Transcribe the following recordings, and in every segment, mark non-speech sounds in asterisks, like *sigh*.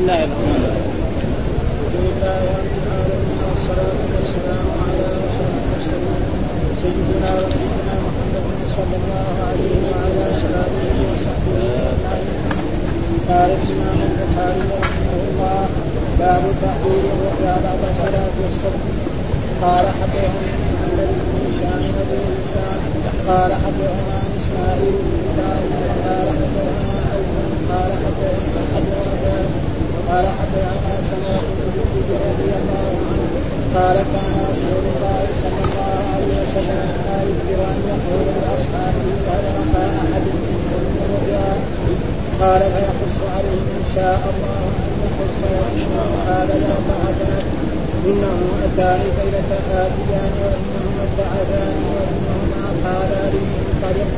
الله الرحمن الرحيم. الحمد لله رب العالمين والسلام على رسول سيدنا محمد صلى الله عليه وعلى آله وصحبه أجمعين قال الإمام البخاري رحمه الله باب تحويل الرؤيا بعد صلاة الصبح قال حدثنا محمد بن هشام بن هشام قال حدثنا اسماعيل بن قال حدثنا قال حدثنا حدثنا قال حدثنا سمعت بن رضي الله عنه قال كان رسول الله صلى الله عليه وسلم لا يكثر ان يقول لاصحابه هل رقى احد منكم الرؤيا قال فيقص عليه ان شاء الله ان يقص وانه قال لا بعثان انه اتاني ليله اتيان وانهما ابتعثان وانهما قالا لي انطلق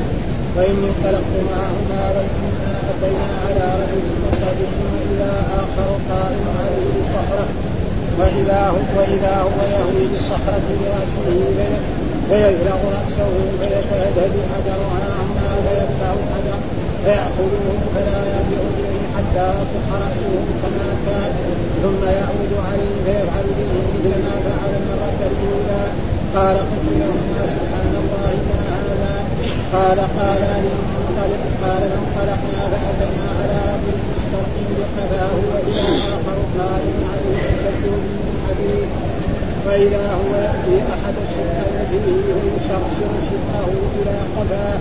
واني انطلقت معهما وأنا اتينا على رجل مقتدر واذا اخر قائم عليه صخره واذا هو واذا هو يهوي بالصخره براسه فيزرع راسه فيتهدد حجرها عما فيفتح الحجر فيأخذه فلا يرجع إليه حتى يصح رأسه كما كان ثم يعود عليه فيفعل به مثل ما فعل المرة الأولى قال قلت لهما سبحان الله ما هذا قال قال لي قال فانطلقنا فأتينا على رجل مسترقي بقفاه وإلى آخر قائم عليه يبدو من حديث فإذا هو يأتي أحد الشقين فيه ويشرشر شقه إلى قفاه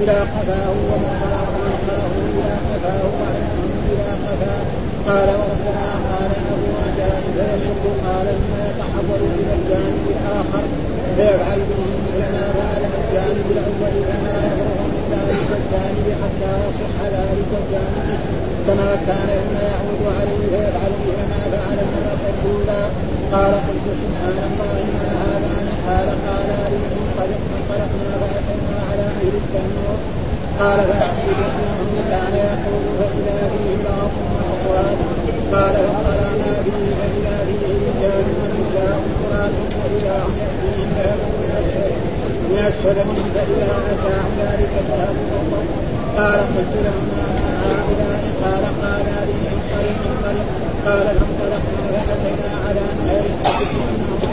إلى قفاه ومقراه عنقاه إلى قفاه وعنقه إلى قفاه قال وربنا قال أبو رجاء فيشق قال إما يتحول إلى الجانب الآخر فيفعل به مثل ما فعل الجانب الأول. فما يفرغ ذلك الجانب حتى يصح ذلك الجانب كما كان ثم يعود عليه فيفعل به ما فعل المرة الأولى قال قلت سبحان الله ما هذا قال قال لي انطلق فانطلقنا فأتينا على أهل التنور قال فأحسب أنه كان يقول فإذا فيه بعض وأصوات قال فانطلقنا فيه فإذا فيه رجال ونساء قرآن وإذا هم يأتيهم ذهب من أسفل من أسفل منه فإذا أتاهم ذلك الذهب قال قلت لهم ما هؤلاء قال قال لي انطلق انطلق قال فانطلقنا فأتينا على نهر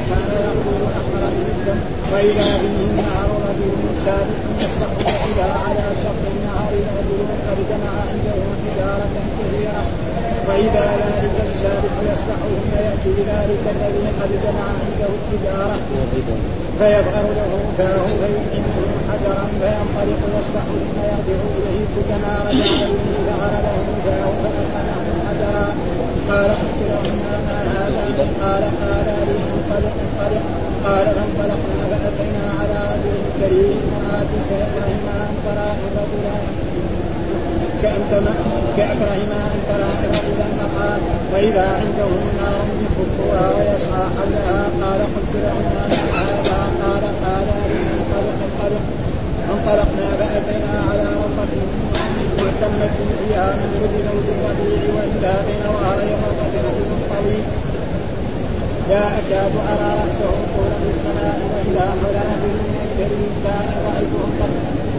كان يقول أخبر منكم وإذا به نهر رجل سابق يسبح فإذا على شط النهر رجل قد جمع عنده تجارة كثيرة وإذا ذلك السابق يسبح ثم يأتي ذلك الذي قد جمع عنده التجارة. فيظهر له فاه فيلحمه حجرا فينطلق يسبح ثم يرجع إليه كلما رجع إليه ظهر له فاه فألقمه حجرا. قال قلت لهما ما هذا؟ قال قال لي انطلق انطلق. قال فانطلقنا فأتينا على رجل كريم. وآت كأكرهما أن ترى رجلا. كأكرهما أن ترى رجلا أخاه وإذا عنده نار يكفها ويسعى حولها قال قلت لهما ما هذا؟ قال انطلق انطلق فانطلقنا فأتينا على روضة اهتمت فيها من ولد زوج الربيع وإذا بين ظهري الروضة رجل طويل لا أكاد أرى رأسه طولا في السماء وإذا حول نبي من الكريم كان رأيتهم قد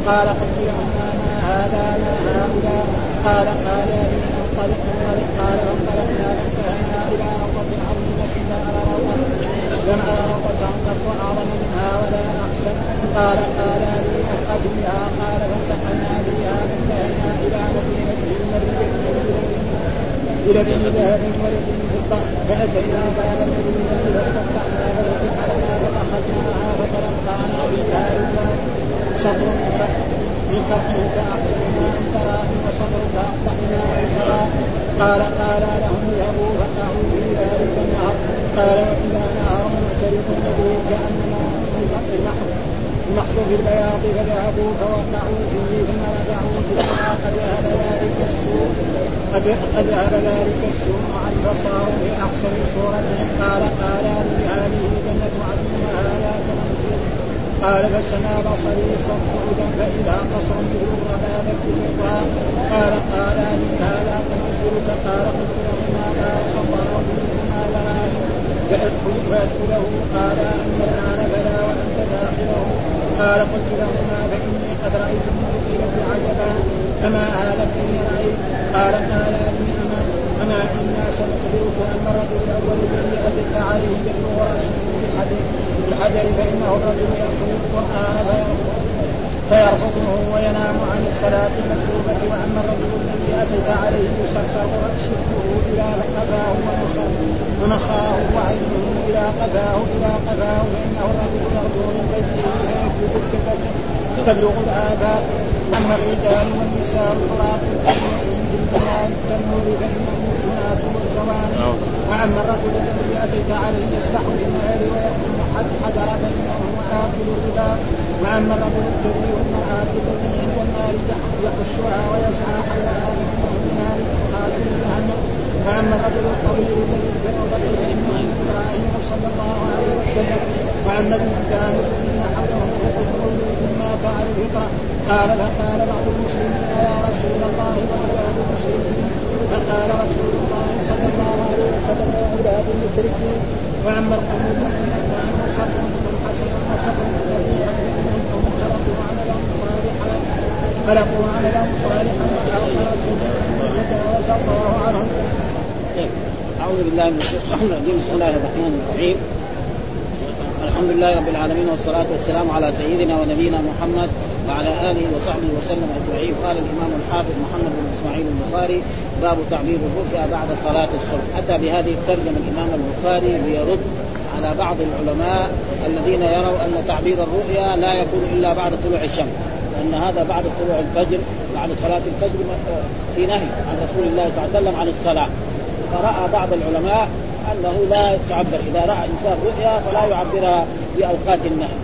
قال قلت لهما ما هذا ما هؤلاء؟ قال قال لي انطلق انطلق قال فانطلقنا فانتهينا إلى روضة عظيمة لم أرى لم روضة قط أعظم منها ولا أحسن قال قال لي أفقد فيها قال فانتقلنا فيها فانتهينا إلى مدينة المدينة إلى ابن ذهب ولد فضة فأتينا باب المدينة فاستفتحنا ففتحنا فأخذناها فتلقانا بها صبر من فضله كأحسن ما أن ترى وصبرك أقبح ما أن قال قال لهم اذهبوا فقعوا في ذلك النهر. قال وإذا نهر به كأنما من خط المحر المحر في البياض فذهبوا فوقعوا فيه ثم رجعوا قد ذهب ذلك السوء ذهب ذلك السوء عن فصاروا في احسن صورة قال قال لي هذه جنة عدن وهذا كمنزل قال فسنا بصري صعودا فإذا قصر مثل الربابة مثلها قال قال لي هذا كمنزلك قال قلت لهما بارك الله ذراني فأدخل فأدخله قال أما الآن فلا وأنت داخله قال قلت لهما فإني قد رأيت المرسلة عجبا أما هذا الذي رأيت قال قال لي أما أما إنا سنخبرك ان الرجل الأول الذي اتيت عليه يبلغ راسه بالحجر فانه الرجل ياخذ القران فيرفضه وينام عن الصلاة المكتوبة وأما الرجل الذي أتيت عليه يصرصر شده إلى قفاه ونخاه وعينه إلى قفاه إلى قفاه فإنه الرجل يغدو من بيته فيكتب الكفة تبلغ الآفاق أما الرجال والنساء فلا بالبناء كالنور فإنه الزنات والصوانع وأما الرجل الذي أتيت عليه يسبح في النهار ويأكل حجر فإنه آكل الربا وأما الرجل الكبير والمرأة التي عند النار يحشها ويسعى حولها فإنه النار قاتل جهنم واما الرجل الطويل الذي في الروضه فانه إبراهيم صلى الله عليه وسلم واما الانسان الذين حوله يقولون على الفطره قال فقال بعض المسلمين يا رسول الله واولاد المسلمين فقال رسول الله صلى الله عليه وسلم واولاد المشركين واما القوم الذين كانوا شر منحسن وشر كبيرا فانهم قوم خلقوا عملا صالحا خلقوا عملا صالحا وخلق رسول وتجاوز الله عنهم أعوذ بالله من الشيطان الرجيم بسم الله الرحمن الرحيم الحمد لله رب العالمين والصلاة والسلام على سيدنا ونبينا محمد وعلى آله وصحبه وسلم أجمعين. قال الإمام الحافظ محمد بن إسماعيل البخاري باب تعبير الرؤيا بعد صلاة الصبح. أتى بهذه الترجمة الإمام البخاري ليرد على بعض العلماء الذين يروا أن تعبير الرؤيا لا يكون إلا بعد طلوع الشمس لأن هذا بعد طلوع الفجر بعد صلاة الفجر في نهي عن رسول الله صلى الله عليه وسلم عن الصلاة. فرأى بعض العلماء انه لا تعبر إذا رأى انسان رؤيا فلا يعبرها في اوقات النهي.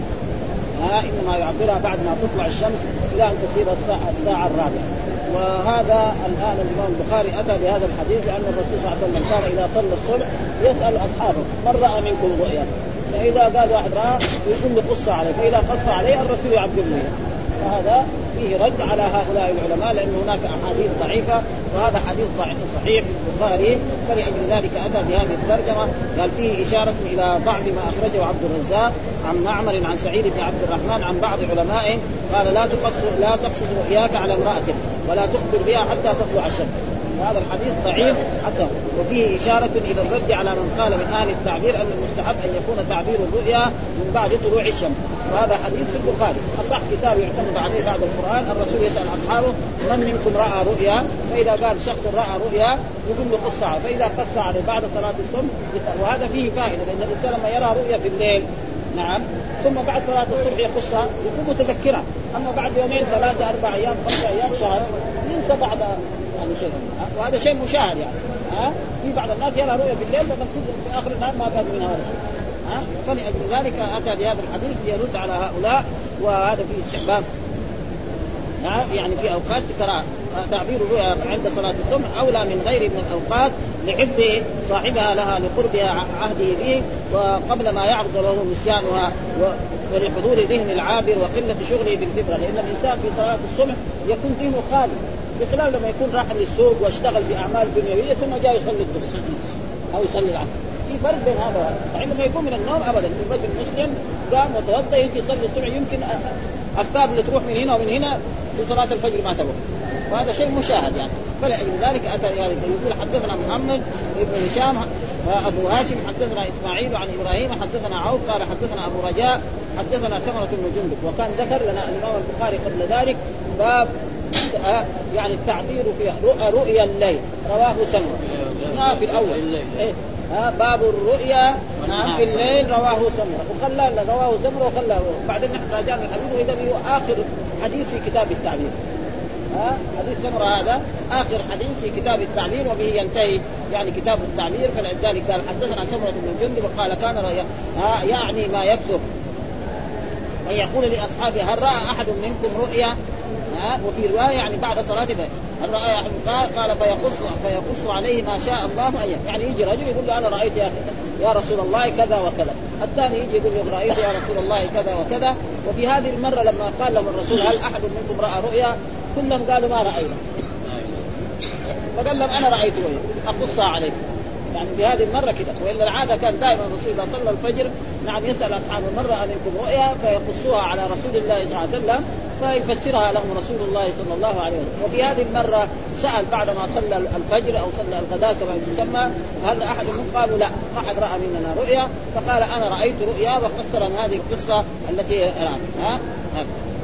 ها إنما يعبرها بعد ما تطلع الشمس إلى أن تصير الساعة, الساعة الرابعة. وهذا الآن الإمام البخاري أتى بهذا الحديث لأن الرسول صلى الله عليه وسلم كان إذا صلى الصبح يسأل أصحابه من رأى منكم رؤيا؟ فإذا قال واحد رأى يقول له قص عليه فإذا قص عليه الرسول يعبر له فهذا فيه رد على هؤلاء العلماء لأن هناك أحاديث ضعيفة وهذا حديث ضعيف صحيح في البخاري فلأجل ذلك أتى بهذه الترجمة قال فيه إشارة إلى بعض ما أخرجه عبد الرزاق عن معمر عن سعيد بن عبد الرحمن عن بعض علمائه قال لا تقص لا تقصص رؤياك على امرأة ولا تخبر بها حتى تطلع الشمس. هذا الحديث ضعيف حتى وفيه إشارة إلى الرد على من قال من أهل التعبير أن المستحب أن يكون تعبير الرؤيا من بعد طلوع الشمس. وهذا حديث في البخاري. أصح كتاب يعتمد عليه بعد القرآن الرسول يسأل أصحابه من منكم رأى رؤيا؟ فإذا قال شخص رأى رؤيا يقول له قص عليه فإذا قص عليه بعد صلاة الصبح يسأل. وهذا فيه فائدة لأن الإنسان لما يرى رؤيا في الليل نعم ثم بعد صلاة الصبح يقصها يكون متذكرا. أما بعد يومين ثلاثة أربع أيام خمسة أيام شهر ينسى بعد يعني شيء. وهذا شيء مشاهد يعني. ها؟ في بعض الناس يرى رؤيا في الليل لما في آخر النهار ما قال من هذا الشيء ها فلأجل ذلك أتى بهذا الحديث ليرد على هؤلاء وهذا فيه استحباب. يعني في أوقات ترى تعبير الرؤيا عند صلاة الصبح أولى من غير من الأوقات لحفظ صاحبها لها لقربها عهده به وقبل ما يعرض له نسيانها ولحضور ذهن العابر وقلة شغله بالفكرة لأن الإنسان في صلاة الصبح يكون ذهنه خالي بخلاف لما يكون راح للسوق واشتغل في أعمال دنيوية ثم جاء يصلي الظهر أو يصلي العصر. في فرق بين هذا. وهذا عندما يكون من النوم ابدا. الرجل مسلم قام وتوضأ يجي يصلي الصبح يمكن افكار اللي تروح من هنا ومن هنا في صلاة الفجر ما تروح. وهذا شيء مشاهد يعني. فلذلك أتى يعني يقول حدثنا محمد بن هشام أبو هاشم حدثنا إسماعيل عن إبراهيم حدثنا عوف قال حدثنا أبو رجاء حدثنا ثمرة بن جندب. وكان ذكر لنا الإمام البخاري قبل ذلك باب يعني التعبير في رؤيا الليل. رواه سمر. نعم في الأول. إيه؟ ها باب الرؤيا نعم. في الليل رواه سمرة. وخلى رواه سمرة وخلى بعدين نحن راجعنا الحديث واذا هو آخر حديث في كتاب التعبير ها حديث سمرة هذا آخر حديث في كتاب التعبير وبه ينتهي يعني كتاب التعبير فلذلك قال حدثنا سمرة بن جندب وقال كان يعني ما يكتب أن يقول لأصحابه هل رأى أحد منكم رؤيا ها؟ وفي رواية يعني بعد صلاة احد قال قال فيقص فيقص عليه ما شاء الله أن يعني يجي رجل يقول له أنا رأيت يا يا رسول الله كذا وكذا. الثاني يجي يقول له رأيت يا رسول الله كذا وكذا. وفي هذه المرة لما قال لهم الرسول هل أحد منكم رأى رؤيا؟ كلهم قالوا ما رأينا. فقال لهم أنا رأيت رؤيا. اقصها عليكم. يعني في هذه المرة كذا والا العادة كان دائما الرسول اذا صلى الفجر نعم يسأل أصحابه مرة منكم رؤيا فيقصوها على رسول الله صلى الله عليه وسلم فيفسرها لهم رسول الله صلى الله عليه وسلم. وفي هذه المرة سأل بعد ما صلى الفجر أو صلى الغداء كما يسمى هل احد منهم قالوا لا ما احد رأى مننا رؤيا. فقال أنا رأيت رؤيا وفسر هذه القصة التي راى ها؟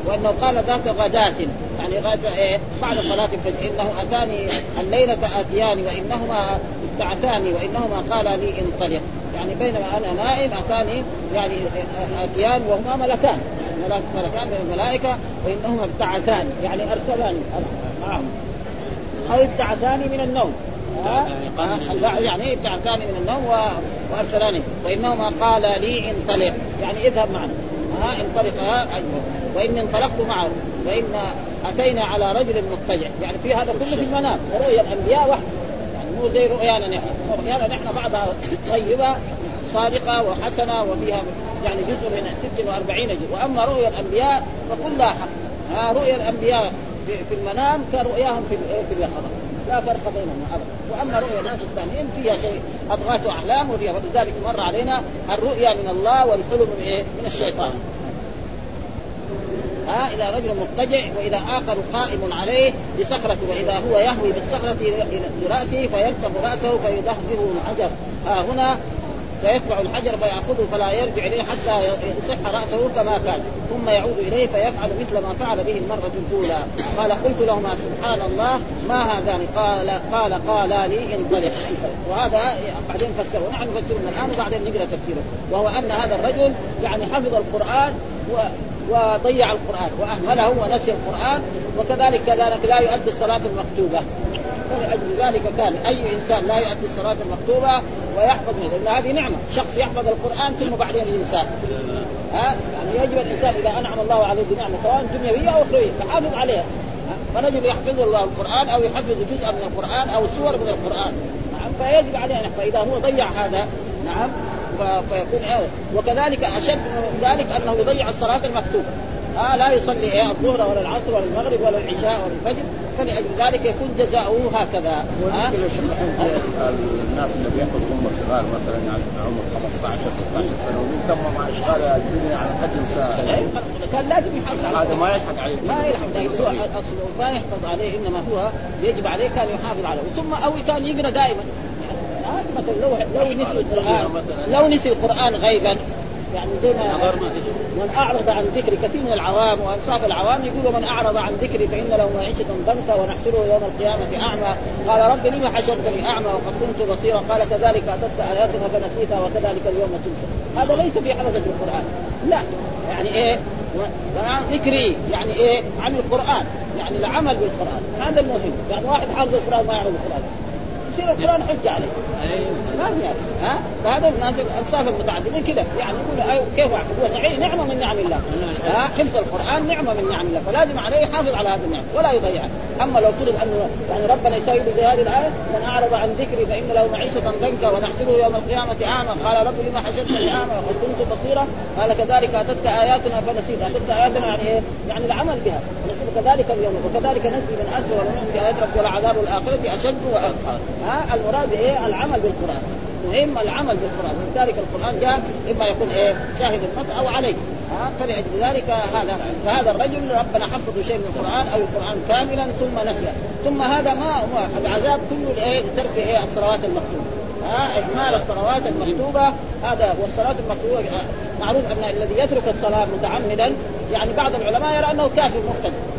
وأنه قال ذات غداة. يعني غداة إيه؟ بعد صلاة الفجر. إنه أتاني الليلة اتيان وإنهما ابتعثاني وإنهما قال لي انطلق. يعني بينما أنا نائم أتاني يعني أتيان وهما ملكان. ملكان من الملائكة وإنهما ابتعثاني يعني ارسلاني معهم أو ابتعثاني من النوم. ها؟ يعني ابتعثاني من النوم وارسلاني وإنهما قال لي انطلق. يعني اذهب معنا. ها؟ انطلق. أيوه. واني انطلقت معه. وإن أتينا على رجل مضطجع يعني في هذا كله في المنام. رؤيا الأنبياء وحده. مو زي رؤيانا نحن. رؤيانا نحن بعضها طيبة صادقة وحسنة وفيها يعني جزء من 46 جزء. وأما رؤيا الأنبياء فكلها حق. رؤيا الأنبياء في المنام كرؤياهم في في اليقظة. لا فرق بينهم ابدا. وأما رؤيا الناس الثانيين فيها شيء أضغاث احلام ولذلك مر علينا الرؤيا من الله والحلم من إيه؟ من الشيطان. ها إلى رجل مضطجع وإلى آخر قائم عليه بصخرة وإذا هو يهوي بالصخرة براسه فيلتف رأسه فيدهده الحجر. ها هنا فيتبع الحجر فيأخذه فلا يرجع إليه حتى يصح رأسه كما كان. ثم يعود إليه فيفعل مثل ما فعل به المرة الأولى. قال قلت لهما سبحان الله ما هذان؟ قال قال قال لي انطلق وهذا بعدين فسره. ونحن نفسره الآن وبعدين نقرأ تفسيره. وهو أن هذا الرجل يعني حفظ القرآن و وضيع القرآن وأهمله ونسي القرآن وكذلك كذلك لا يؤدي الصلاة المكتوبة. فلأجل ذلك كان أي إنسان لا يؤدي الصلاة المكتوبة ويحفظ منه لأن هذه نعمة شخص يحفظ القرآن ثم بعدين الإنسان. ها؟ يعني يجب الإنسان إذا أنعم الله عليه بنعمة سواء دنيوية أو أخروية فحافظ عليها. فرجل يحفظ الله القرآن أو يحفظ جزءا من القرآن أو سور من القرآن. نعم فيجب عليه فإذا هو ضيع هذا نعم فيكون إيه؟ وكذلك أشد من ذلك أنه يضيع الصلاة المكتوبة. آه لا يصلي إيه؟ الظهر ولا العصر ولا المغرب ولا العشاء ولا الفجر. فلأجل ذلك يكون جزاؤه هكذا. آه؟ الناس اللي بيحفظوا هم صغار مثلا يعني عمر 15 16 سنة ويتم مع إشغال الدنيا على ساعه إيه، كان لازم يحافظ هذا ما يلحق عليه. ما يلحق عليه. ما يحفظ عليه إنما هو يجب عليه كان يحافظ عليه. ثم أو كان يقرأ دائما. مثلا لو لو نسي القرآن لو نسي القرآن غيبا يعني زي ما من أعرض عن ذكري كثير من العوام وأنصاف العوام يقولوا من أعرض عن ذكري فإن له معيشة ضنكا ونحشره يوم القيامة أعمى. قال رب لما حشرتني أعمى وقد كنت بصيرا؟ قال كذلك أتتك آياتنا فنسيتها وكذلك اليوم تنسى. هذا ليس في حلقه القرآن. لا. يعني إيه؟ ذكري يعني إيه؟ عن القرآن. يعني العمل بالقرآن. هذا المهم. يعني واحد حافظ القرآن ما يعرف القرآن. يصير القرآن حجه عليه ما في ها؟ فهذا الناس الانصاف المتعددين كذا. يعني يقول أيوه كيف هو نعمة من نعم الله. ها؟ حفظ القرآن نعمة من نعم الله. فلازم عليه يحافظ على هذه النعمه ولا يضيعها أما لو فرض انه يعني ربنا يسوي بهذه الآية من أعرض عن ذكري فإن له معيشة ضنكا ونحشره يوم القيامة اعمى قال رب لما حشرتني اعمى وقد كنت بصيرا؟ قال كذلك أتتك آياتنا فنسيت. أتتك آياتنا يعني إيه؟ يعني العمل بها. كذلك اليوم وكذلك نزل من اسر ومن ايات رب ولعذاب الآخرة أشد وأبقى. ها؟ المراد إيه؟ العمل بالقرآن. مهم العمل بالقرآن. ولذلك القرآن جاء إما يكون إيه؟ شاهد الفتح أو عليه. فلأجل ذلك هذا. فهذا الرجل ربنا حفظه شيء من القرآن أو القرآن كاملا ثم نسي. ثم هذا ما العذاب كله لترك إيه؟ الصلوات المكتوبة. ها إهمال الصلوات المكتوبة. هذا والصلاه المكتوبة. معروف أن الذي يترك الصلاة متعمدا يعني بعض العلماء يرى أنه كافر مبتدئ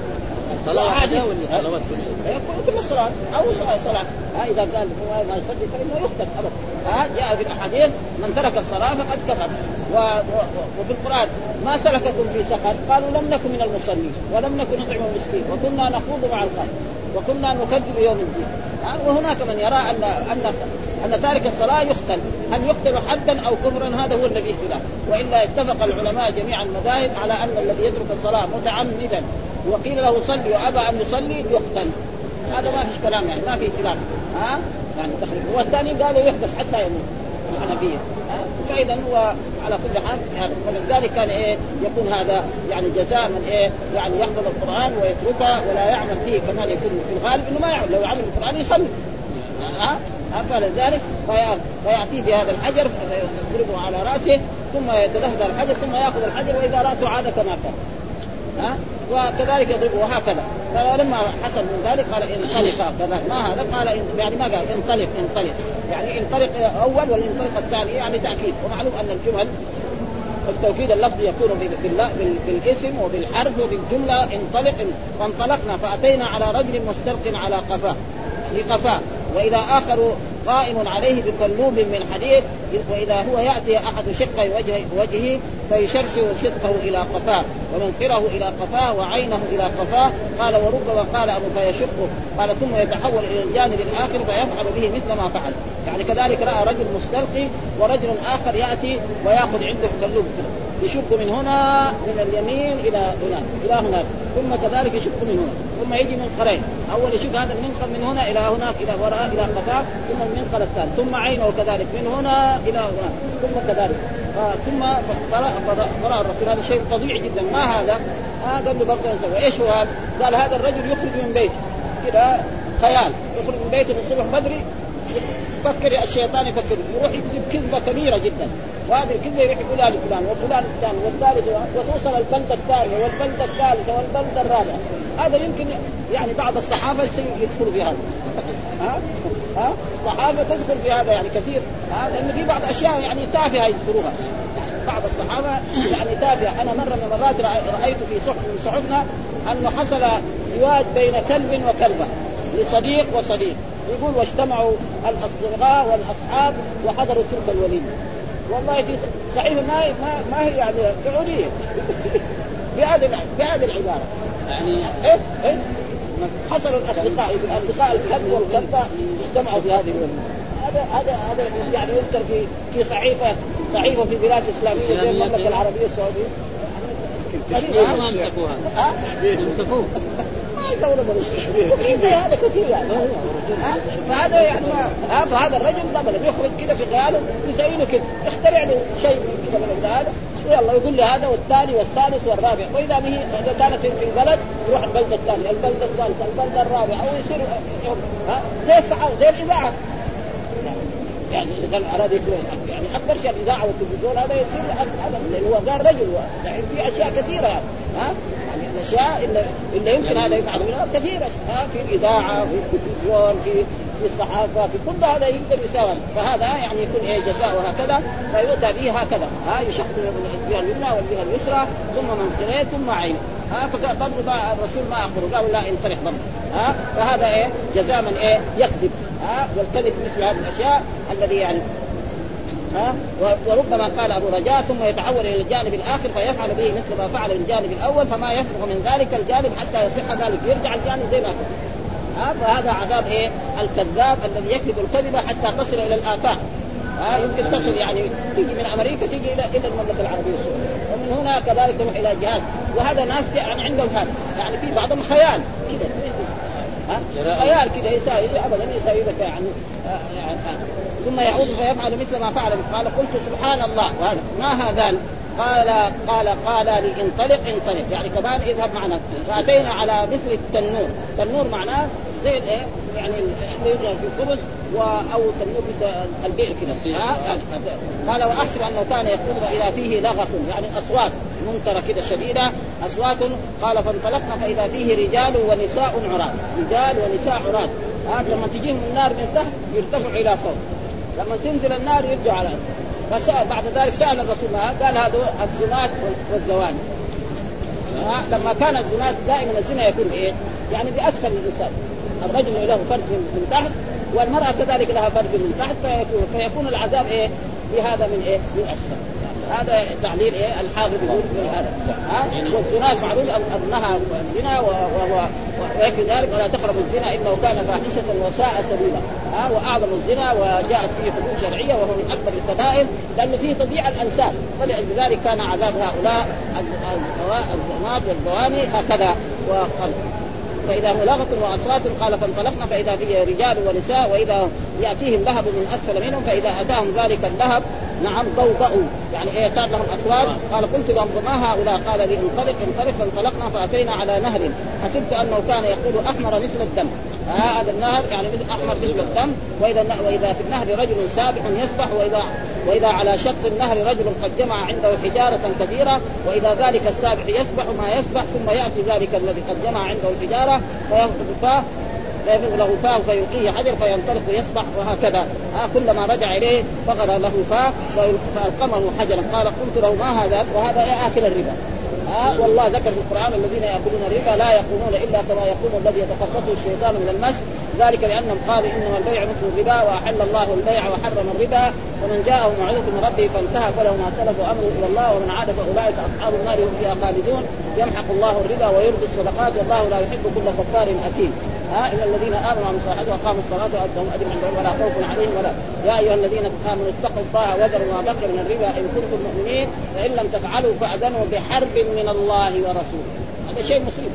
صلاة ولا صلوات كلها؟ كل الصلاة أو صلاة ها إذا قال ما يصلي فإنه يقتل أبدا ها جاء في الأحاديث من ترك الصلاة فقد كفر. و... و... وفي القرآن ما سلككم في سقر؟ قالوا لم نكن من المصلين ولم نكن نطعم المسكين وكنا نخوض مع الخلق وكنا نكذب يوم الدين. وهناك من يرى ان ان أن تارك الصلاة يقتل، هل يقتل حدا أو كفرا؟ هذا هو الذي خلاف، وإلا اتفق العلماء جميع المذاهب على أن الذي يترك الصلاة متعمدا. وقيل له صلي وأبى أن يصلي يقتل. هذا ما فيش كلام يعني ما في خلاف ها؟ يعني تخريب. والثاني قالوا يحبس حتى يموت. الحنفيه فإذا هو على كل حال يعني ولذلك كان إيه يكون هذا يعني جزاء من إيه يعني يحفظ القرآن ويتركه ولا يعمل فيه كمان يكون في الغالب إنه ما يعمل. لو يعمل القرآن يصلي. ها؟ فلذلك فيأتي بهذا الحجر فيضربه على رأسه ثم يتدهد الحجر ثم يأخذ الحجر وإذا رأسه عاد كما كان ها؟ وكذلك يضربه وهكذا. فلما حصل من ذلك قال انطلق كذا ما هذا؟ قال يعني ما قال؟ انطلق انطلق. يعني انطلق أول والانطلق الثاني يعني تأكيد. ومعلوم أن الجمل التوكيد اللفظي يكون بالاسم وبالحرف وبالجملة. انطلق فانطلقنا فأتينا على رجل مستلق على قفاه لقفاه وإذا اخر قائم عليه بقلوب من حديد وإذا هو يأتي أحد وجهه, وجهه فيشرشر شقه إلى قفاه ومنخره إلى قفاه وعينه إلى قفاه. قال وربما قال ابو فيشقه قال ثم يتحول إلى الجانب الآخر فيفعل به مثل ما فعل. يعني كذلك رأى رجل مستلقي ورجل آخر يأتي ويأخذ عنده قلوب. يشق من هنا من اليمين إلى هناك إلى هناك. ثم كذلك يشق من هنا. ثم يجي من خرين أول يشق هذا المنخل من هنا إلى هناك إلى وراء إلى قفاه ثم المنخل الثاني. ثم عينه كذلك من هنا إلى هناك. ثم كذلك. آه ثم قرأ الرسول. هذا شيء فظيع جدا. ما هذا؟ آه قال له برضه إيش هو هذا؟ قال هذا الرجل يخرج من بيته. كذا خيال. يخرج من بيته في الصبح بدري. يفكر الشيطان يفكر. يروح يكذب كذبة كبيرة جدا. وهذه الكذبة يروح يقولها لفلان وفلان الثاني والثالث وتوصل البلدة الثانية والبلدة الثالثة والبلدة الرابعة. هذا يمكن يعني بعض الصحابة يدخلوا في هذا. ها؟ ها؟ الصحابه تدخل في هذا يعني كثير. ها؟ لأن في بعض أشياء يعني تافهة يذكروها. يعني بعض الصحابة يعني تافهة. أنا مرة من المرات رأيت في صحف من صحفنا أنه حصل زواج بين كلب وكلبة. لصديق وصديق. يقول واجتمعوا الأصدقاء والأصحاب وحضروا تلك الوليمة. والله في صحيح ما ما, ما هي يعني سعودية. *laughs* بهذه بهذه العبارة. يعني إيه؟ إيه؟ حصل الأصدقاء الأصدقاء الكلب والكلبه اجتمعوا في هذه الوليمة. هذا هذا هذا يعني يذكر في في صحيفه صحيفة في بلاد اسلاميه زي المملكة العربية السعودية. ما مسكوها مسكوه *laughs* يسوي هذا كثير يعني. فهذا يعني ما فهذا الرجل قبل يخرج كذا في خياله يسوي له كذا يخترع له شيء كذا من هذا. يلا يقول له هذا والثاني والثالث والرابع. وإذا به إذا كانت في البلد يروح البلده الثانية البلده الثالثه البلده الرابعه أو يصير ها زي الصحافه زي الإذاعة. يعني إذا كان أراد يعني أكبر شيء الإذاعة والتلفزيون هذا يصير لأنه هو قال رجل يعني في أشياء كثيرة يعني. ها الاشياء اللي, اللي يمكن هذا يفعل. منها كثيرة. ها في الإذاعة في التلفزيون في في الصحافة في كل هذا يقدر يساوي فهذا يعني يكون إيه جزاء وهكذا فيؤتى به هكذا. ها يشق الجهة اليمنى والجهة اليسرى ثم منخرين ثم عين. ها فبرضه الرسول ما اخبره قالوا لا انطلق برضه ها فهذا إيه جزاء من إيه يكذب. ها والكذب مثل هذه الأشياء الذي يعني ها؟ وربما قال أبو رجاء ثم يتحول إلى الجانب الآخر فيفعل به مثل ما فعل الجانب الأول فما يفرغ من ذلك الجانب حتى يصح ذلك. يرجع الجانب زي ما كان ها؟ فهذا عذاب إيه؟ الكذاب الذي يكذب الكذبه حتى تصل إلى الآفاق. ها؟ يمكن تصل يعني تيجي من أمريكا تيجي إلى إلى المملكة العربية السعودية. ومن هنا كذلك تروح إلى جهات وهذا ناس يعني عندهم هذا. يعني في بعضهم خيال. كذا. ها؟ خيال كذا. يساوي ابدا يساوي لك يعني, يعني ثم يعود فيفعل مثل ما فعل. قال قلت سبحان الله. وهذا. ما هذان؟ قال قال قال لي انطلق انطلق. يعني كمان اذهب معنا. فاتينا على مثل التنور. التنور معناه زي الايه؟ يعني اللي يجعل في الخبز أو تنور مثل البئر كذا قال وأحسب أنه كان يقول وإذا فيه لغط. يعني أصوات منكرة كذا شديدة. أصوات. قال فانطلقنا فإذا فيه رجال ونساء عراة. رجال ونساء عراة. هذا لما تجيهم النار من تحت يرتفع إلى فوق. لما تنزل النار يرجع على فسأل بعد ذلك سأل الرسول قال هذا الزنات والزواني لما كان الزنات دائما الزنا يكون إيه؟ يعني بأسفل الإنسان الرجل له فرد من تحت والمرأة كذلك لها فرد من تحت فيكون, فيكون العذاب إيه؟ بهذا من إيه؟ من أسفل هذا تعليل إيه؟ الحافظ يقول هذا. ها؟ والزنا معروف أنها الزنا وهو ذلك ولا تقربوا الزنا إنه كان فاحشة وساء سبيلا. ها؟ وأعظم الزنا وجاءت فيه حدود شرعية وهو من أكبر الكبائر لأنه فيه تضييع الأنساب. فلذلك كان عذاب هؤلاء الزنات والزواني هكذا. وقال فإذا لغط واصوات قال فانطلقنا فإذا فيه رجال ونساء وإذا يأتيهم لهب من أسفل منهم فإذا أتاهم ذلك اللهب نعم ضوضأوا يعني إيه صار لهم أصوات. قال قلت لهم ما هؤلاء؟ قال لي انطلق انطلق فانطلقنا فأتينا على نهر. حسبت أنه كان يقول أحمر مثل الدم. هذا النهر يعني مثل أحمر مثل الدم وإذا وإذا في النهر رجل سابح يسبح وإذا وإذا على شط النهر رجل قد جمع عنده حجارة كثيره وإذا ذلك السابح يسبح ما يسبح ثم يأتي ذلك الذي قد جمع عنده الحجارة فينفخ فاه فيفرغ له فاه فيلقيه حجر فينطلق يسبح وهكذا. ها كلما رجع إليه فغر له فاه فألقمه حجرا قال قلت له ما هذا؟ وهذا آكل الربا. ها والله ذكر في القرآن الذين يأكلون الربا لا يقومون إلا كما يقوم الذي يتخبطه الشيطان من المس. ذلك لانهم قالوا إنما البيع مثل الربا وأحل الله البيع وحرم الربا. ومن جاءه موعظه من ربه فانتهى فله ما سلف أمره إلى الله. ومن عاد فأولئك أصحاب النار هم فيها خالدون. يمحق الله الربا ويربي الصدقات والله لا يحب كل كفار أثيم. ها ان الذين آمنوا وعملوا الصالحات وأقاموا الصلاة واتهم اجر عندهم ولا خوف عليهم ولا. يا أيها الذين آمنوا اتقوا الله وذروا ما بقي من الربا إن كنتم مؤمنين فإن لم تفعلوا فأذنوا بحرب من الله ورسوله. هذا شيء مصيب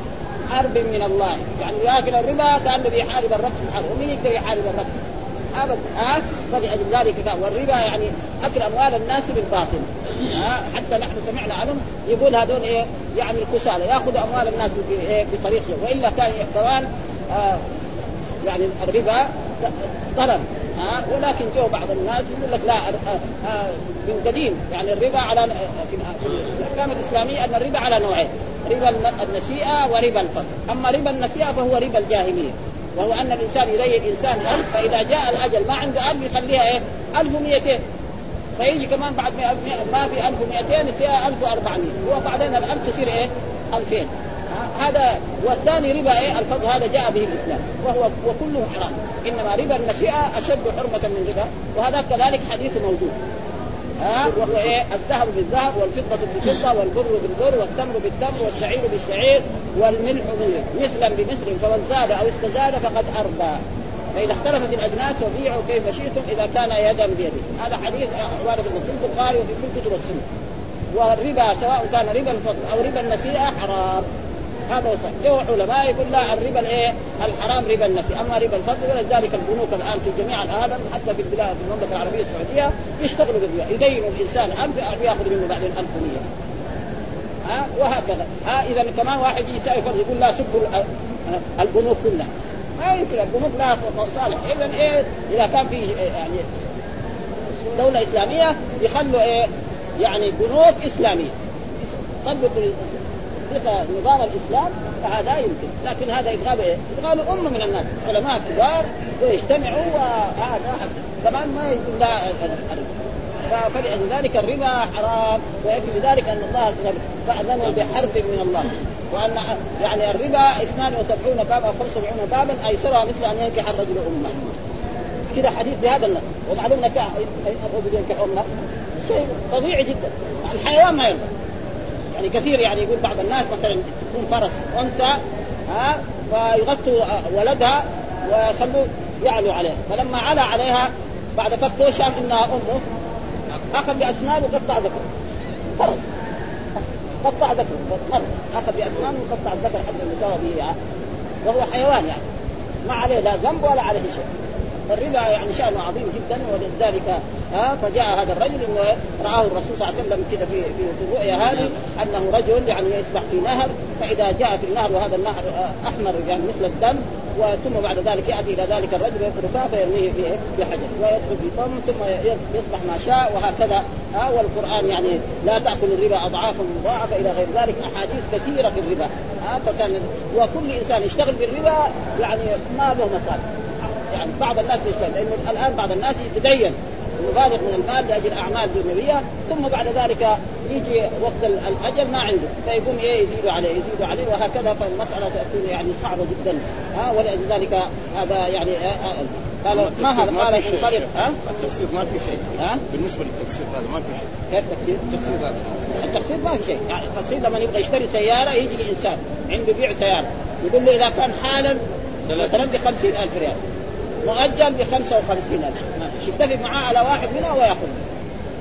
حرب من الله. يعني يأكل الربا كانه بيحارب الرب سبحانه ومين يقدر يحارب الرب؟ أبدا. ها؟ فلأجل ذلك والربا يعني أكل أموال الناس بالباطل. ها؟ حتى نحن سمعنا عنهم يقول هذول إيه؟ يعني الكسالى. ياخذوا أموال الناس إيه بطريق وإلا كان كمان آه يعني الربا ضرر ها ولكن جو بعض الناس يقول لك لا آه آه من قديم. يعني الربا على في الأحكام الإسلامية أن الربا على نوعين ربا النسيئه وربا الفضل أما ربا النسيئه فهو ربا الجاهلية. وهو أن الإنسان يدين الانسان ألف فإذا جاء الأجل ما عنده ألف يخليها إيه؟ 1200 فيجي كمان بعد ما في 1200 فيها 1400 وبعدين الألف تصير إيه؟ 2000 هذا والثاني ربا إيه؟ الفضل هذا جاء به الإسلام وهو وكله حرام. إنما ربا النسيئه أشد حرمة من ربا وهذا كذلك حديث موجود. ها؟ وهو إيه؟ الذهب بالذهب والفضة بالفضة والبر بالبر والتمر بالتمر والشعير بالشعير والملح مثلا بمثل فمن زاد أو استزاد فقد أربى. فإذا اختلفت الاجناس فبيعوا كيف شئتم إذا كان يدا بيد هذا حديث عباره في البخاري وفي كل كتب السنة. والربا سواء كان ربا الفضل أو ربا النسيئه حرام. هذا هو جو علماء يقول لا الربا الإيه؟ الحرام ربا النفي أما ربا الفضل ولذلك البنوك الآن في جميع العالم حتى في البلاد في المملكة العربية السعودية يشتغلوا بالربا يدينوا الإنسان 1000 ياخذ منه بعدين 1100 ها؟ وهكذا. ها؟ إذا كمان واحد فرض يقول لا سبوا البنوك كلها. ما يمكن البنوك لها مصالح اذا إيه؟ إذا كان في يعني دولة إسلامية يخلوا إيه؟ يعني بنوك إسلامية. طبقوا نظام الاسلام فهذا يمكن لكن هذا يبغى إيه؟ يبغى امه من الناس علماء كبار ويجتمعوا وهذا كمان ما يقول لا فلذلك الربا حرام ويكفي ذلك ان الله فاذنوا بحرب من الله وان يعني الربا 72 بابا أو 75 بابا ايسرها مثل ان ينكح الرجل امه كذا حديث بهذا النص ومعلوم الرجل ينكح امه شيء طبيعي جدا الحيوان ما يرضى يعني كثير يعني يقول بعض الناس مثلا تكون فرس انثى ها فيغطوا ولدها ويخلوه يعلو عليها فلما على عليها بعد فتره شاف إنها أمه أخذ باسنانه وقطع ذكره. فرس. قطع ذكره. مره أخذ باسنانه وقطع الذكر حتى اللي سوى به وهو حيوان يعني. ما عليه لا ذنب ولا عليه شيء. الربا يعني شأنه عظيم جدا ولذلك ها فجاء هذا الرجل انه رآه الرسول صلى الله عليه وسلم كذا في في الرؤيا هذه أنه رجل يعني يسبح في نهر فإذا جاء في النهر وهذا النهر أحمر يعني مثل الدم ثم بعد ذلك يأتي إلى ذلك الرجل فاه فيرميه بحجر ويدخل في فم ثم يصبح ما شاء وهكذا ها والقرآن يعني لا تأكل الربا اضعافا مضاعفة إلى غير ذلك أحاديث كثيرة في الربا ها فكان وكل إنسان يشتغل بالربا يعني ما له مصالح. يعني بعض الناس يشتغل لأنه الآن بعض الناس يتدين. ويبالغ من المال لأجل أعمال دنيوية ثم بعد ذلك يجي وقت الأجل ما عنده. فيقوم إيه يزيدوا عليه يزيدوا عليه وهكذا فالمسألة تكون يعني صعبة جدا. ها ولذلك هذا يعني قال ما هذا؟ قال منطلق ها؟ التقسيط ما في شيء. ها؟ بالنسبة للتقسيط هذا ما في شيء. كيف تقسيط؟ التقسيط هذا. التقسيط ما في شيء. يعني التقسيط لما يبغى يشتري سيارة يجي إنسان عنده بيع سيارة يقول له إذا كان حالا مثلا ب 50000 ريال. مؤجل ب 55000 يتفق معاه على واحد منها ويأخذ.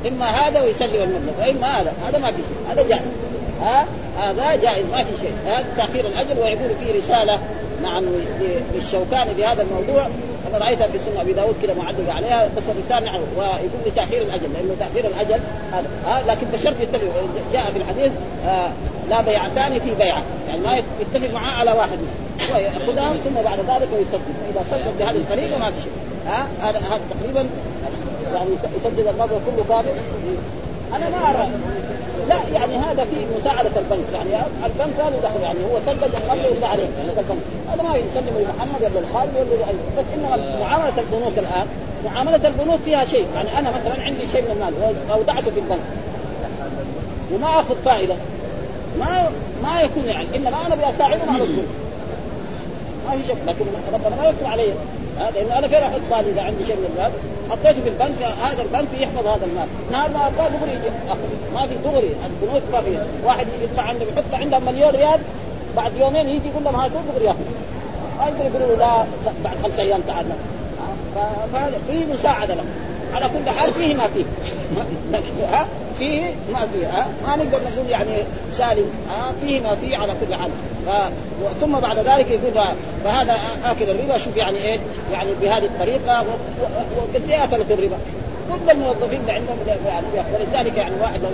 إما هذا ويسلم المبلغ وإما هذا. هذا ما في شيء. هذا جائز ها؟ هذا جائز ما في شيء. هذا تأخير الاجل ويقول في رسالة نعم للشوكاني بهذا الموضوع. أنا رأيتها في سنة أبي داود كده معلق عليها بس اللسان نعم ويقول لتاخير الاجل لأنه تأخير الاجل هذا. آه لكن بشرط يتفق جاء في الحديث آه لا بيعتان في بيعة. يعني ما يتفق معاه على واحد منهم. هو يأخذها ثم بعد ذلك يسدد فإذا سدد بهذه الطريقة ما في شيء. ها؟ هذا هذا تقريبا يعني يسدد المبلغ كله كامل. أنا ما أرى. لا يعني هذا في مساعدة البنك. يعني البنك هذا دخل يعني هو سدد المبلغ ولا عليه؟ البنك هذا ما يسلم لمحمد ولا لخالد ولا بس انما معاملة البنوك الآن معاملة البنوك فيها شيء. يعني أنا مثلا عندي شيء من المال واودعته في البنك. وما آخذ فائدة. ما ما يكون يعني. إنما أنا بساعدهم على الظلم ما في شك لكن ربنا ما يكتب علي هذا لأنه أنا فين أحط مالي إذا عندي شيء من المال حطيته في البنك هذا البنك يحفظ هذا المال. نهار ما أبغى دغري يجي. ما في دغري البنوك ما في واحد يدفع عنده يحط عنده مليون ريال بعد يومين يجي يقول لهم هاتوا دغري ياخذ ما يقدر يقولوا لا بعد خمس أيام تعال. فهذا في مساعدة له. على كل حال فيه ما فيه. ها؟ فيه ما فيه ها؟ ما نقدر نقول يعني سالم ها؟ فيه ما فيه على كل حال. ثم بعد ذلك يقول فهذا آكل الربا شوف يعني إيه؟ يعني بهذه الطريقة وقد إيه أكلت الربا؟ كل الموظفين اللي عندهم يعني ولذلك يعني واحد لو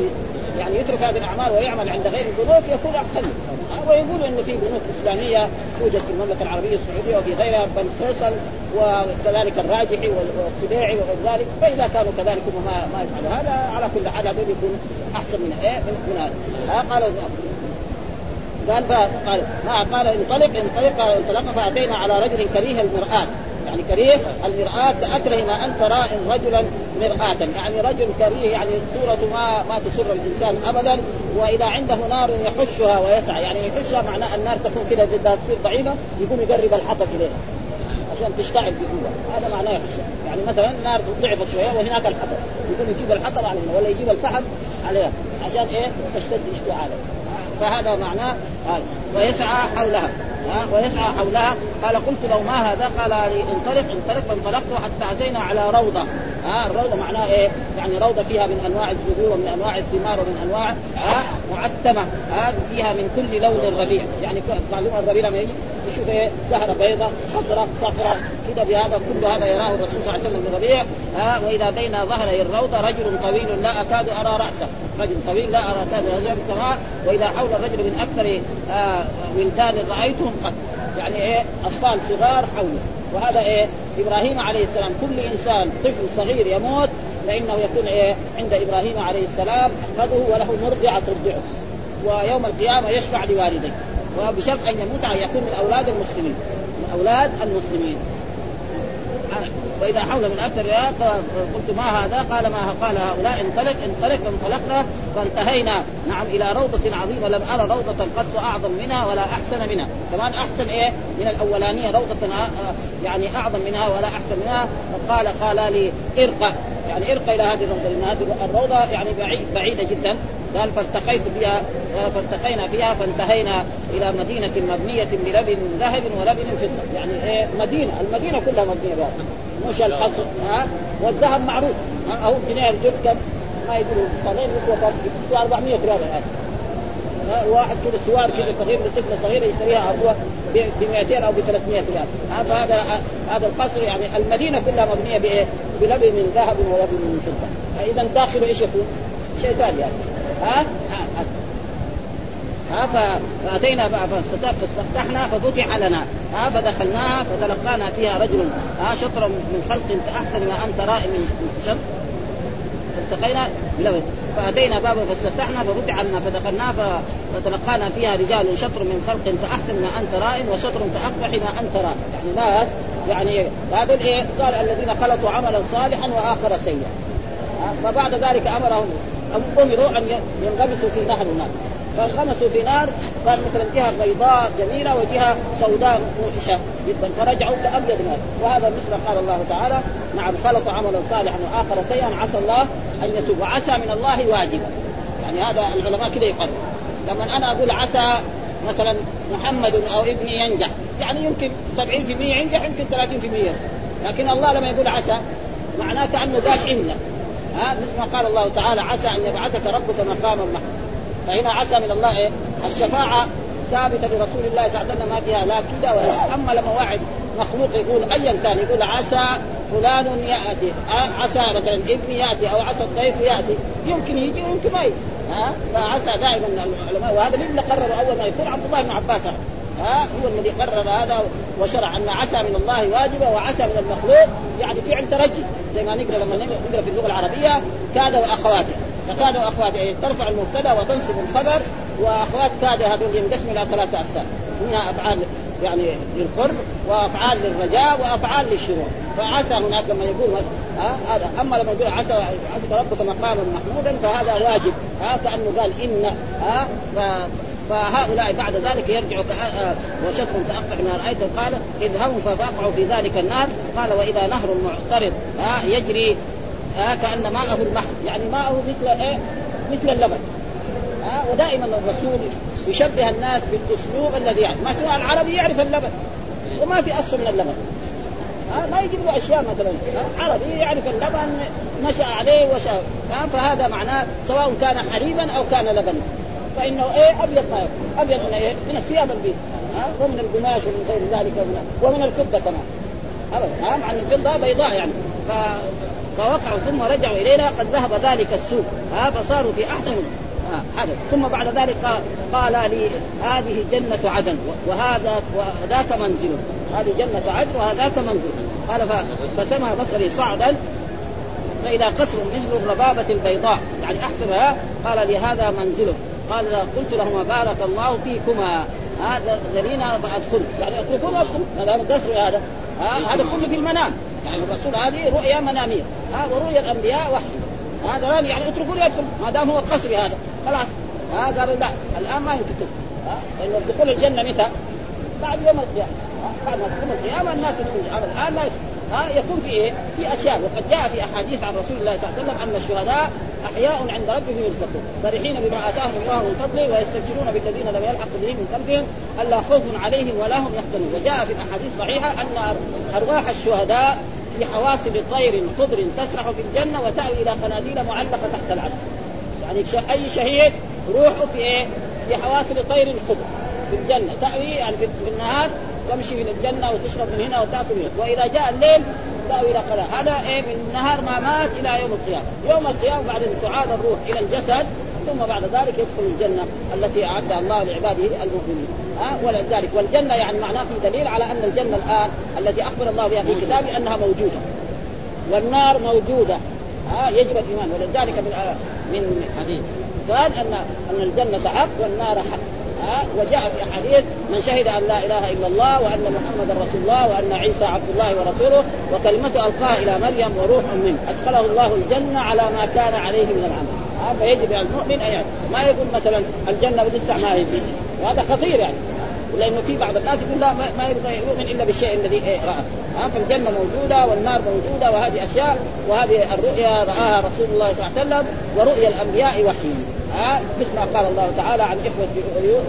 يعني يترك هذه الأعمال ويعمل عند غير البنوك يكون احسن ويقولوا انه في بنوك إسلامية توجد في المملكة العربية السعودية وفي غيرها بنك فيصل وكذلك الراجحي والسبيعي وغير ذلك. فإذا كانوا كذلك هم ما ما يفعلوا. هذا على كل حال هذول يكون أحسن من إيه؟ من, هذا. قال قال قال ما قال انطلق انطلق انطلق فأتينا على رجل كريه المرآة. يعني كريه المرآة كأكره ما أنت راء رجلا مرآة. يعني رجل كريه يعني صورة ما ما تسر الإنسان أبدا وإذا عنده نار يحشها ويسعى. يعني يحشها معناه النار تكون كذا بدها تصير ضعيفة يقوم يقرب الحطب إليها عشان تشتعل بقوة هذا معناه يحشها. يعني مثلا النار ضعفت شوية وهناك الحطب. يقوم يجيب الحطب عليها ولا يجيب الفحم عليها عشان إيه؟ تشتد اشتعالها فهذا معناه قال ويسعى حولها. ها؟ ويسعى حولها. قال قلت له ما هذا؟ قال لي انطلق انطلق. فانطلقت حتى أتينا على روضة. ها؟ الروضة معناها إيه؟ يعني روضة فيها من أنواع الزهور ومن أنواع الثمار ومن أنواع ها؟ معتمة ها؟ فيها من كل لون ربيع. يعني معلومه الربيع لما يجي يشوف إيه؟ زهرة بيضاء خضراء صفراء كذا بهذا كل هذا يراه الرسول صلى الله عليه وسلم من ها؟ وإذا بين ظهري الروضة رجل طويل لا أكاد أرى رأسه. رجل طويل لا أرى أكاد أرى السماء وإذا حول الرجل من أكثر آه ولدان رأيتهم قد يعني إيه؟ أطفال صغار حوله. وهذا إيه؟ إبراهيم عليه السلام. كل إنسان طفل صغير يموت فإنه يكون إيه؟ عند إبراهيم عليه السلام احفظه وله مرضعة ترضعه. ويوم القيامة يشفع لوالديه. وبشرط أن يموت يكون من أولاد المسلمين. من أولاد المسلمين. وإذا حول من أكثر قلت ما هذا؟ قال ما قال هؤلاء انطلق انطلق فانطلقنا فانتهينا. نعم إلى روضة عظيمة لم أرى روضة قط أعظم منها ولا أحسن منها. كمان أحسن إيه؟ من الأولانية روضة يعني أعظم منها ولا أحسن منها. فقال قال لي ارقى. يعني ارقى إلى هذه الروضة لأن هذه الروضة يعني بعيد بعيدة جدا. قال فالتقيت بها فالتقينا فيها فانتهينا إلى مدينة مبنية بلبن ذهب ولبن فضة. يعني إيه؟ مدينة. المدينة كلها مبنية بهذا مش الحصر ها؟ والذهب معروف. أو جنيه الجد كم؟ ما يقولوا صغير يسوى 400 ريال الآن. واحد كذا سوار كذا صغير لطفله صغيرة يشتريها أبوه ب 200 أو ب 300 ريال فهذا هذا القصر يعني المدينة كلها مبنية بإيه؟ بلبن من ذهب ولبن من فضة. فاذا داخله إيش يكون؟ شيء ثاني يعني ها؟ فأتينا فاستفتحنا ففتح لنا. ها فدخلناها فتلقانا فيها رجل ها شطر من خلق كاحسن ما أنت رائي من شر. فالتقينا بلبن فأتينا بابا فاستفتحنا ففتح لنا فدخلنا فتلقانا فيها رجال شطر من خلق كاحسن ما أنت رائن وشطر كاقبح ما أنت رائن يعني ناس يعني هذول إيه؟ قال الذين خلطوا عملا صالحا وآخر سيئا. فبعد ذلك أمرهم أمروا أن ينغمسوا في نهر النار. فانغمسوا في نار كان مثلا جهة بيضاء جميلة وجهة سوداء موحشة جدا فرجعوا كابيض نار وهذا مثل قال الله تعالى نعم خلط عملا صالحا وآخر سيئا عسى الله أن يتوب وعسى من الله واجبا. يعني هذا العلماء كذا يقرر. لما أنا أقول عسى مثلا محمد أو ابني ينجح يعني يمكن 70% ينجح يمكن 30% ينجح لكن الله لما يقول عسى معناه كأنه قال إن. ها مثل ما قال الله تعالى عسى أن يبعثك ربك مقاما محمودا. فهنا عسى من الله إيه؟ الشفاعة ثابتة لرسول الله صلى الله عليه وسلم ما فيها لا كده ولا أما لما واحد مخلوق يقول ايا كان يقول عسى فلان يأتي. عسى مثلا ابني يأتي أو عسى الضيف يأتي. يمكن يجي ويمكن ما يجي. ها؟ فعسى دائما العلماء. وهذا من قرر أول ما يكون عبد الله بن عباس. ها؟ هو الذي قرر هذا وشرع أن عسى من الله واجبه وعسى من المخلوق. يعني فعل ترجي زي ما نقرأ لما نقرأ في اللغة العربية كاد وأخواته. فكاد واخواته يعني ترفع المبتدأ وتنصب الخبر وأخوات كاد هذول ينقسم إلى ثلاثة اقسام منها أفعال يعني للقرب وأفعال للرجاء وأفعال للشروع فعسى هناك لما يقول هذا أما لما يقول عسى عسى ربك مقاما محمودا فهذا واجب. ها كأنه قال إن ها فهؤلاء بعد ذلك يرجع وشطر تأقع من رأيته قال اذهبوا فواقعوا في ذلك النار. قال وإذا نهر معترض يجري ها كأن ماءه المحر يعني ماءه مثل إيه؟ مثل اللبن. ها ودائما الرسول يشبه الناس بالأسلوب الذي ما سواء العربي يعرف اللبن وما في أصل من اللبن. ها ما يجيب له أشياء مثلا. عربي يعرف اللبن نشأ عليه وشأ. فهذا معناه سواء كان حليبا أو كان لبنا. فإنه إيه؟ أبيض ما يكون. أبيض من إيه؟ من الثياب البيض ها ومن القماش ومن غير ذلك ومن, ومن الفضة كمان. ابدا. ها مع الفضة بيضاء يعني. ف... فوقعوا ثم رجعوا إلينا قد ذهب ذلك السوء. ها فصاروا في أحسن هذا ثم بعد ذلك قال, لي هذه جنة عدن وهذا وذاك منزل. هذه جنة عدن وهذاك منزل. قال فسمى بصري صعدا فإذا قصر مثل الربابة البيضاء. يعني أحسبها قال لي هذا منزلك قال قلت لهما بارك الله فيكما. هذا ذلينا فأدخل. يعني اتركون وادخل ما دام قصر هذا. هذا كله في المنام. يعني الرسول هذه رؤيا مناميه ها ورؤيا الأنبياء وحي. هذا يعني اتركوا يدخل ما دام هو قصري هذا. خلاص. ها قالوا لا الآن ما يمكن لأن دخول الجنة متى؟ بعد يوم القيامة. بعد ما تقوم القيامة الناس يدخلون الآن ما يدخل ها يكون في إيه؟ في أشياء. وقد جاء في أحاديث عن رسول الله صلى الله عليه وسلم أن الشهداء أحياء عند ربهم يرزقون فرحين بما آتاهم الله من فضله ويستبشرون بالذين لم يلحقوا بهم من خلفهم ألا خوف عليهم ولا هم يحزنون. وجاء في الأحاديث الصحيحه أن أرواح الشهداء في حواسب طير خضر تسرح في الجنة وتأوي إلى قناديل معلقة تحت العرش. يعني أي شهيد روحه في إيه؟ في حواسب طير خضر في الجنة. تأوي يعني في النهار تمشي من الجنة وتشرب من هنا وتأكل من هنا. وإذا جاء الليل تأوي إلى قناه هذا إيه؟ من النهار ما مات إلى يوم القيامة. يوم القيامة بعد أن تعاد الروح إلى الجسد ثم بعد ذلك يدخل الجنة التي أعدها الله لعباده المؤمنين. ها؟ ولذلك والجنة يعني معناه في دليل على أن الجنة الآن التي أخبر الله بها في كتابه أنها موجودة. والنار موجودة. ها؟ يجب الإيمان. ولذلك من من حديث قال أن أن الجنة حق والنار حق. ها وجاء في أحاديث من شهد أن لا إله إلا الله وأن محمدا رسول الله وأن عيسى عبد الله ورسوله وكلمته ألقاها إلى مريم وروح منه. أدخله الله الجنة على ما كان عليه من العمل. فيجب على المؤمن أن ما يقول مثلا الجنة لسه ما يجي وهذا خطير يعني. لأنه في بعض الناس يقول لا ما يبغى يؤمن إلا بالشيء الذي إيه راه ها فالجنة موجودة والنار موجودة وهذه أشياء وهذه الرؤيا رآها رسول الله صلى الله عليه وسلم ورؤيا الأنبياء وحي ها مثل ما قال الله تعالى عن إخوة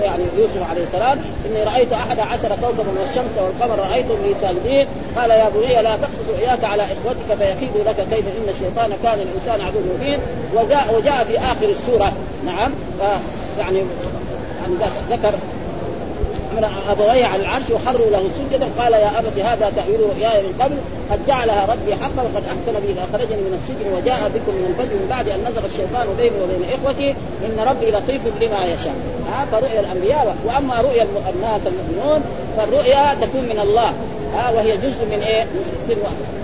يعني يوسف عليه السلام إني رأيت أحد عشر كوكبا والشمس والقمر رايتهم لي ساجدين. قال يا بني لا تقصص إياك على إخوتك فيكيدوا لك كيف إن الشيطان كان الإنسان عدو مبين. وجاء وجاء في آخر السورة. نعم. يعني يعني ذكر ابويه على العرش وخروا له سجدا. قال يا أبت هذا تأويل رؤياي من قبل. قد جعلها ربي حقا وقد أحسن بي إذا اخرجني من السجن وجاء بكم من الفجر من بعد أن نزغ الشيطان بيني وبين إخوتي. إن ربي لطيف لما يشاء. فرؤيا الأنبياء. وأما رؤيا الناس المؤمنون فالرؤيا تكون من الله. ها وهي جزء من إيه؟ من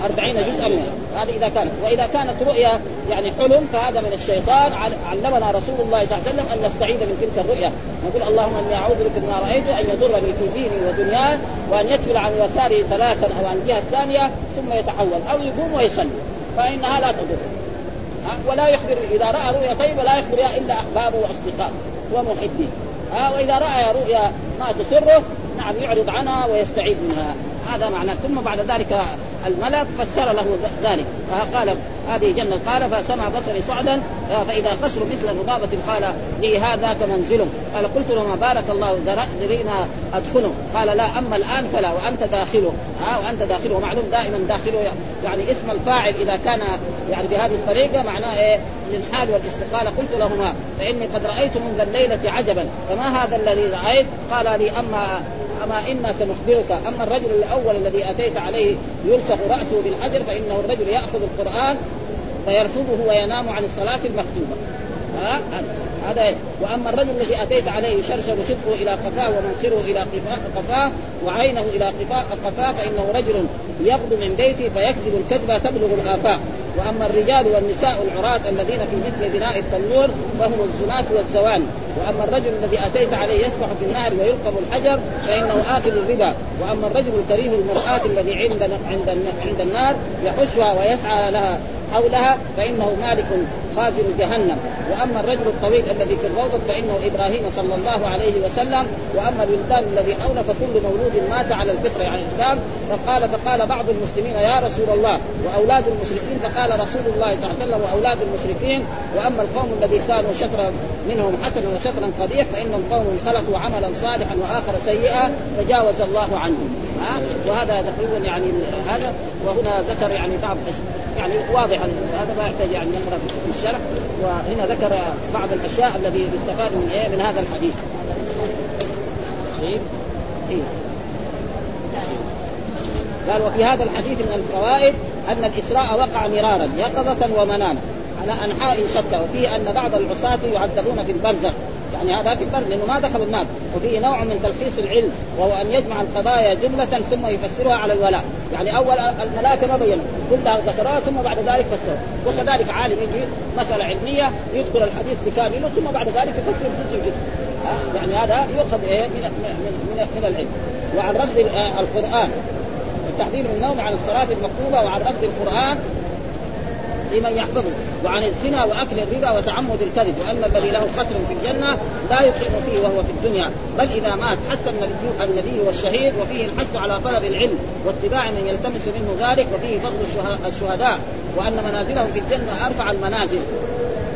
40 جزءا منها. هذه إذا كانت. وإذا كانت رؤيا يعني حلم فهذا من الشيطان. علمنا رسول الله صلى الله عليه وسلم أن نستعيذ من تلك الرؤيا. نقول اللهم إني أعوذ بك مما رأيت أن يضرني في ديني ودنياي وأن يتفل عن يساري ثلاثا أو عن الجهه الثانية ثم يتحول أو يقوم ويصلي. فانها لا تضر. ولا يخبر إذا رأى رؤيا طيبه لا يخبر إلا احبابه واصدقائه ومحبيه وإذا رأى رؤيا ما تسره نعم يعرض عنها ويستعيد منها. هذا معناه ثم بعد ذلك الملك فسر له ذلك. قال هذه جنة. قال فسمع بصري صعدا فإذا قصر مثل مضافة قال لي هذا كمنزل قال قلت له ما بارك الله ذرينا أدخله. قال لا أما الآن فلا وأنت داخله. ها وأنت داخله. ومعلوم دائما داخله يعني اسم الفاعل إذا كان يعني بهذه الطريقة معناه إيه؟ للحال والاستقالة قلت لهما فإني قد رأيت منذ الليلة عجبا. فما هذا الذي رأيت؟ قال لي أما أما أنا سنخبرك أما الرجل الأول الذي أتيت عليه يلصق رأسه بالحجر فإنه الرجل يأخذ القرآن فيرفضه وينام عن الصلاة المكتوبة. ها؟ هذا وأما الرجل الذي أتيت عليه يشرشر شدقه إلى قفاه ومنخره إلى قفاه وعينه إلى قفاه فإنه رجل يغدو من بيته فيكذب الكذبه تبلغ الآفاق. وأما الرجال والنساء العراة الذين في مثل بناء التنور فهم الزناة والزواني وأما الرجل الذي أتيت عليه يسبح في النهر ويلقم الحجر فإنه آكل الربا. وأما الرجل الكريم المرآة الذي عند عند عند النار يحشها ويسعى لها. حولها فإنه مالك خازن جهنم. وأما الرجل الطويل الذي في الروضة فإنه إبراهيم صلى الله عليه وسلم. وأما الولدان الذي حوله فكل مولود مات على الفطره يعني الإسلام. فقال فقال بعض المسلمين يا رسول الله. وأولاد المشركين فقال رسول الله صلى الله عليه وسلم وأولاد المشركين. وأما القوم الذي كانوا شطرا منهم حسنا وشطرا قبيح فانهم قوم خلقوا عملا صالحا وآخر سيئا تجاوز الله عنهم. ها وهذا تقريبا يعني هذا وهنا ذكر يعني بعض يعني واضح هذا ما يحتاج يعني نقرا في الشرح وهنا ذكر بعض الأشياء الذي يستفاد من إيه من هذا الحديث. طيب إيه؟ قال وفي هذا الحديث من الفوائد أن الإسراء وقع مرارا يقظة ومناما على أنحاء شتى وفيه أن بعض العصاة يعذبون في البرزخ يعني هذا في البرد لأنه ما دخلوا النار. وفيه نوع من تلخيص العلم وهو أن يجمع القضايا جملة ثم يفسرها على الولاء. يعني أول الملائكة ما بينوا كلها ذكروها ثم بعد ذلك فسروا وكذلك عالم يجي مسألة علمية يذكر الحديث بكامله ثم بعد ذلك يفسر جزء جزء يعني هذا يؤخذ إيه؟ من من من, العلم. وعن رفض القرآن التحذير من النوم عن الصلاة المكتوبة وعن رفض القرآن لمن يحفظه وعن الزنا وأكل الربا وتعمد الكذب. وان الذي له قتل في الجنة لا يقيم فيه وهو في الدنيا بل إذا مات حتى النبي النبي والشهيد وفيه الحث على طلب العلم واتباع من يلتمس منه ذلك وفيه فضل الشهداء. وأن منازلهم في الجنة ارفع المنازل.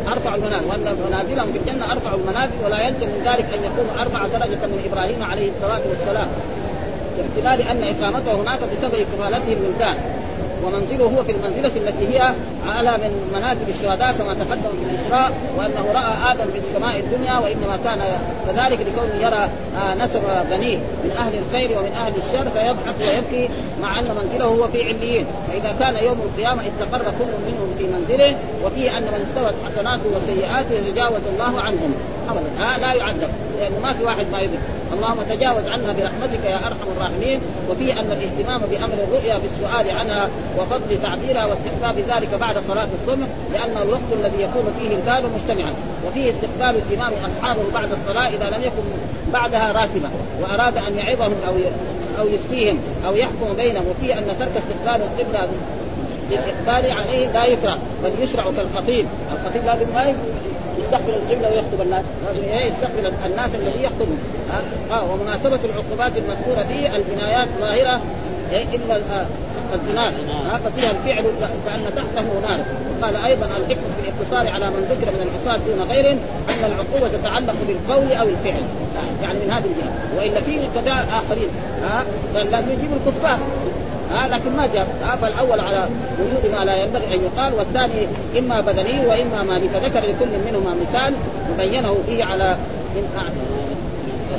ارفع المنازل. وأن منازلهم في الجنة ارفع المنازل ولا يلزم من ذلك أن يكون ارفع درجة من إبراهيم عليه الصلاة والسلام. باحتمال أن إقامته هناك بسبب كفالته الولدان ومنزله هو في المنزلة التي هي أعلى من منازل الشهداء كما تقدم في الإسراء وأنه رأى آدم في السماء الدنيا وإنما كان كذلك لكونه يرى آه، نسب بنيه من أهل الخير ومن أهل الشر فيضحك ويبكي مع أن منزله هو في عليين. فإذا كان يوم القيامة استقر كل منهم في منزله وفيه أن من استوت حسناته وسيئاته يتجاوز الله عنهم. أبدا. آه لا يعذب لأنه ما في واحد ما يذكر اللهم تجاوز عنا برحمتك يا أرحم الراحمين وفي أن الاهتمام بأمر الرؤيا بالسؤال عنها وفضل تعبيرها واستحباب ذلك بعد صلاة الصبح لأن الوقت الذي يكون فيه البال مجتمعا وفيه استقبال الامام أصحابه بعد الصلاة إذا لم يكن بعدها راتبه وأراد أن يعظهم أو أو يفتيهم أو يحكم بينهم وفيه أن ترك استقبال القبلة للإقبال عليه لا يكره بل يشرع كالخطيب. الخطيب لازم ما يستقبل القبلة ويخطب الناس. إيه يستقبل الناس الذي يخطبهم آه ومناسبة العقوبات المذكورة فيه الجنايات ظاهرة إيه إلا الزنا ففيها الفعل كأن تحته نار. وقال أيضا الحكمه في الاقتصار على من ذكر من العصاة دون غيرهم أن العقوبة تتعلق بالقول أو الفعل. يعني من هذه الجهة. والا في متبع آخرين. ها؟ لازم يجيبوا الكفار. ها لكن ما جاء ها فالأول على وجود ما لا ينبغي أن يقال والثاني إما بدني وإما مالي. فذكر لكل منهما مثال وبينه به على من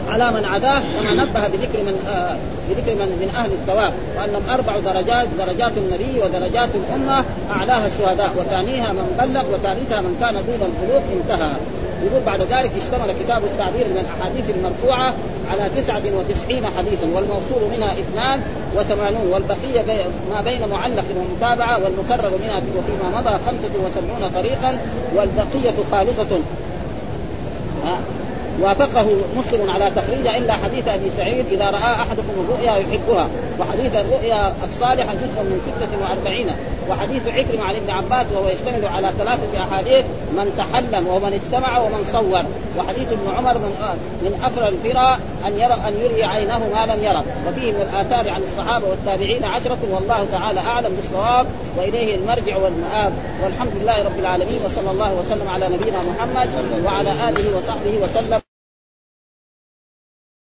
على من عداه كما نبه بذكر من آه بذكر من من أهل الثواب. وأنهم أربع درجات درجات النبي ودرجات الأمة أعلاها الشهداء. وثانيها من بلغ وثالثها من كان دون البلوغ انتهى. يقول بعد ذلك اشتمل كتاب التعبير من الأحاديث المرفوعة على 99 حديثا والموصول منها اثنان وثمانون والبقية ما بين معلق ومتابعة والمكرر منها وفيما مضى 75 طريقا والبقية خالصة. وافقه مسلم على تخريجه إلا حديث أبي سعيد إذا رأى أحدكم الرؤيا يحبها وحديث الرؤيا الصالحة جزء من 46 وحديث عكرمة عن ابن عباس وهو يشتمل على ثلاثة أحاديث من تحلم ومن استمع ومن صور وحديث ابن عمر من من افرى الفرى أن يرى أن يري عينه ما لم يرى وفيه من الاثار عن الصحابة والتابعين عشرة والله تعالى أعلم بالصواب وإليه المرجع والمآب. والحمد لله رب العالمين وصلى الله وسلم على نبينا محمد وعلى آله وصحبه وسلم.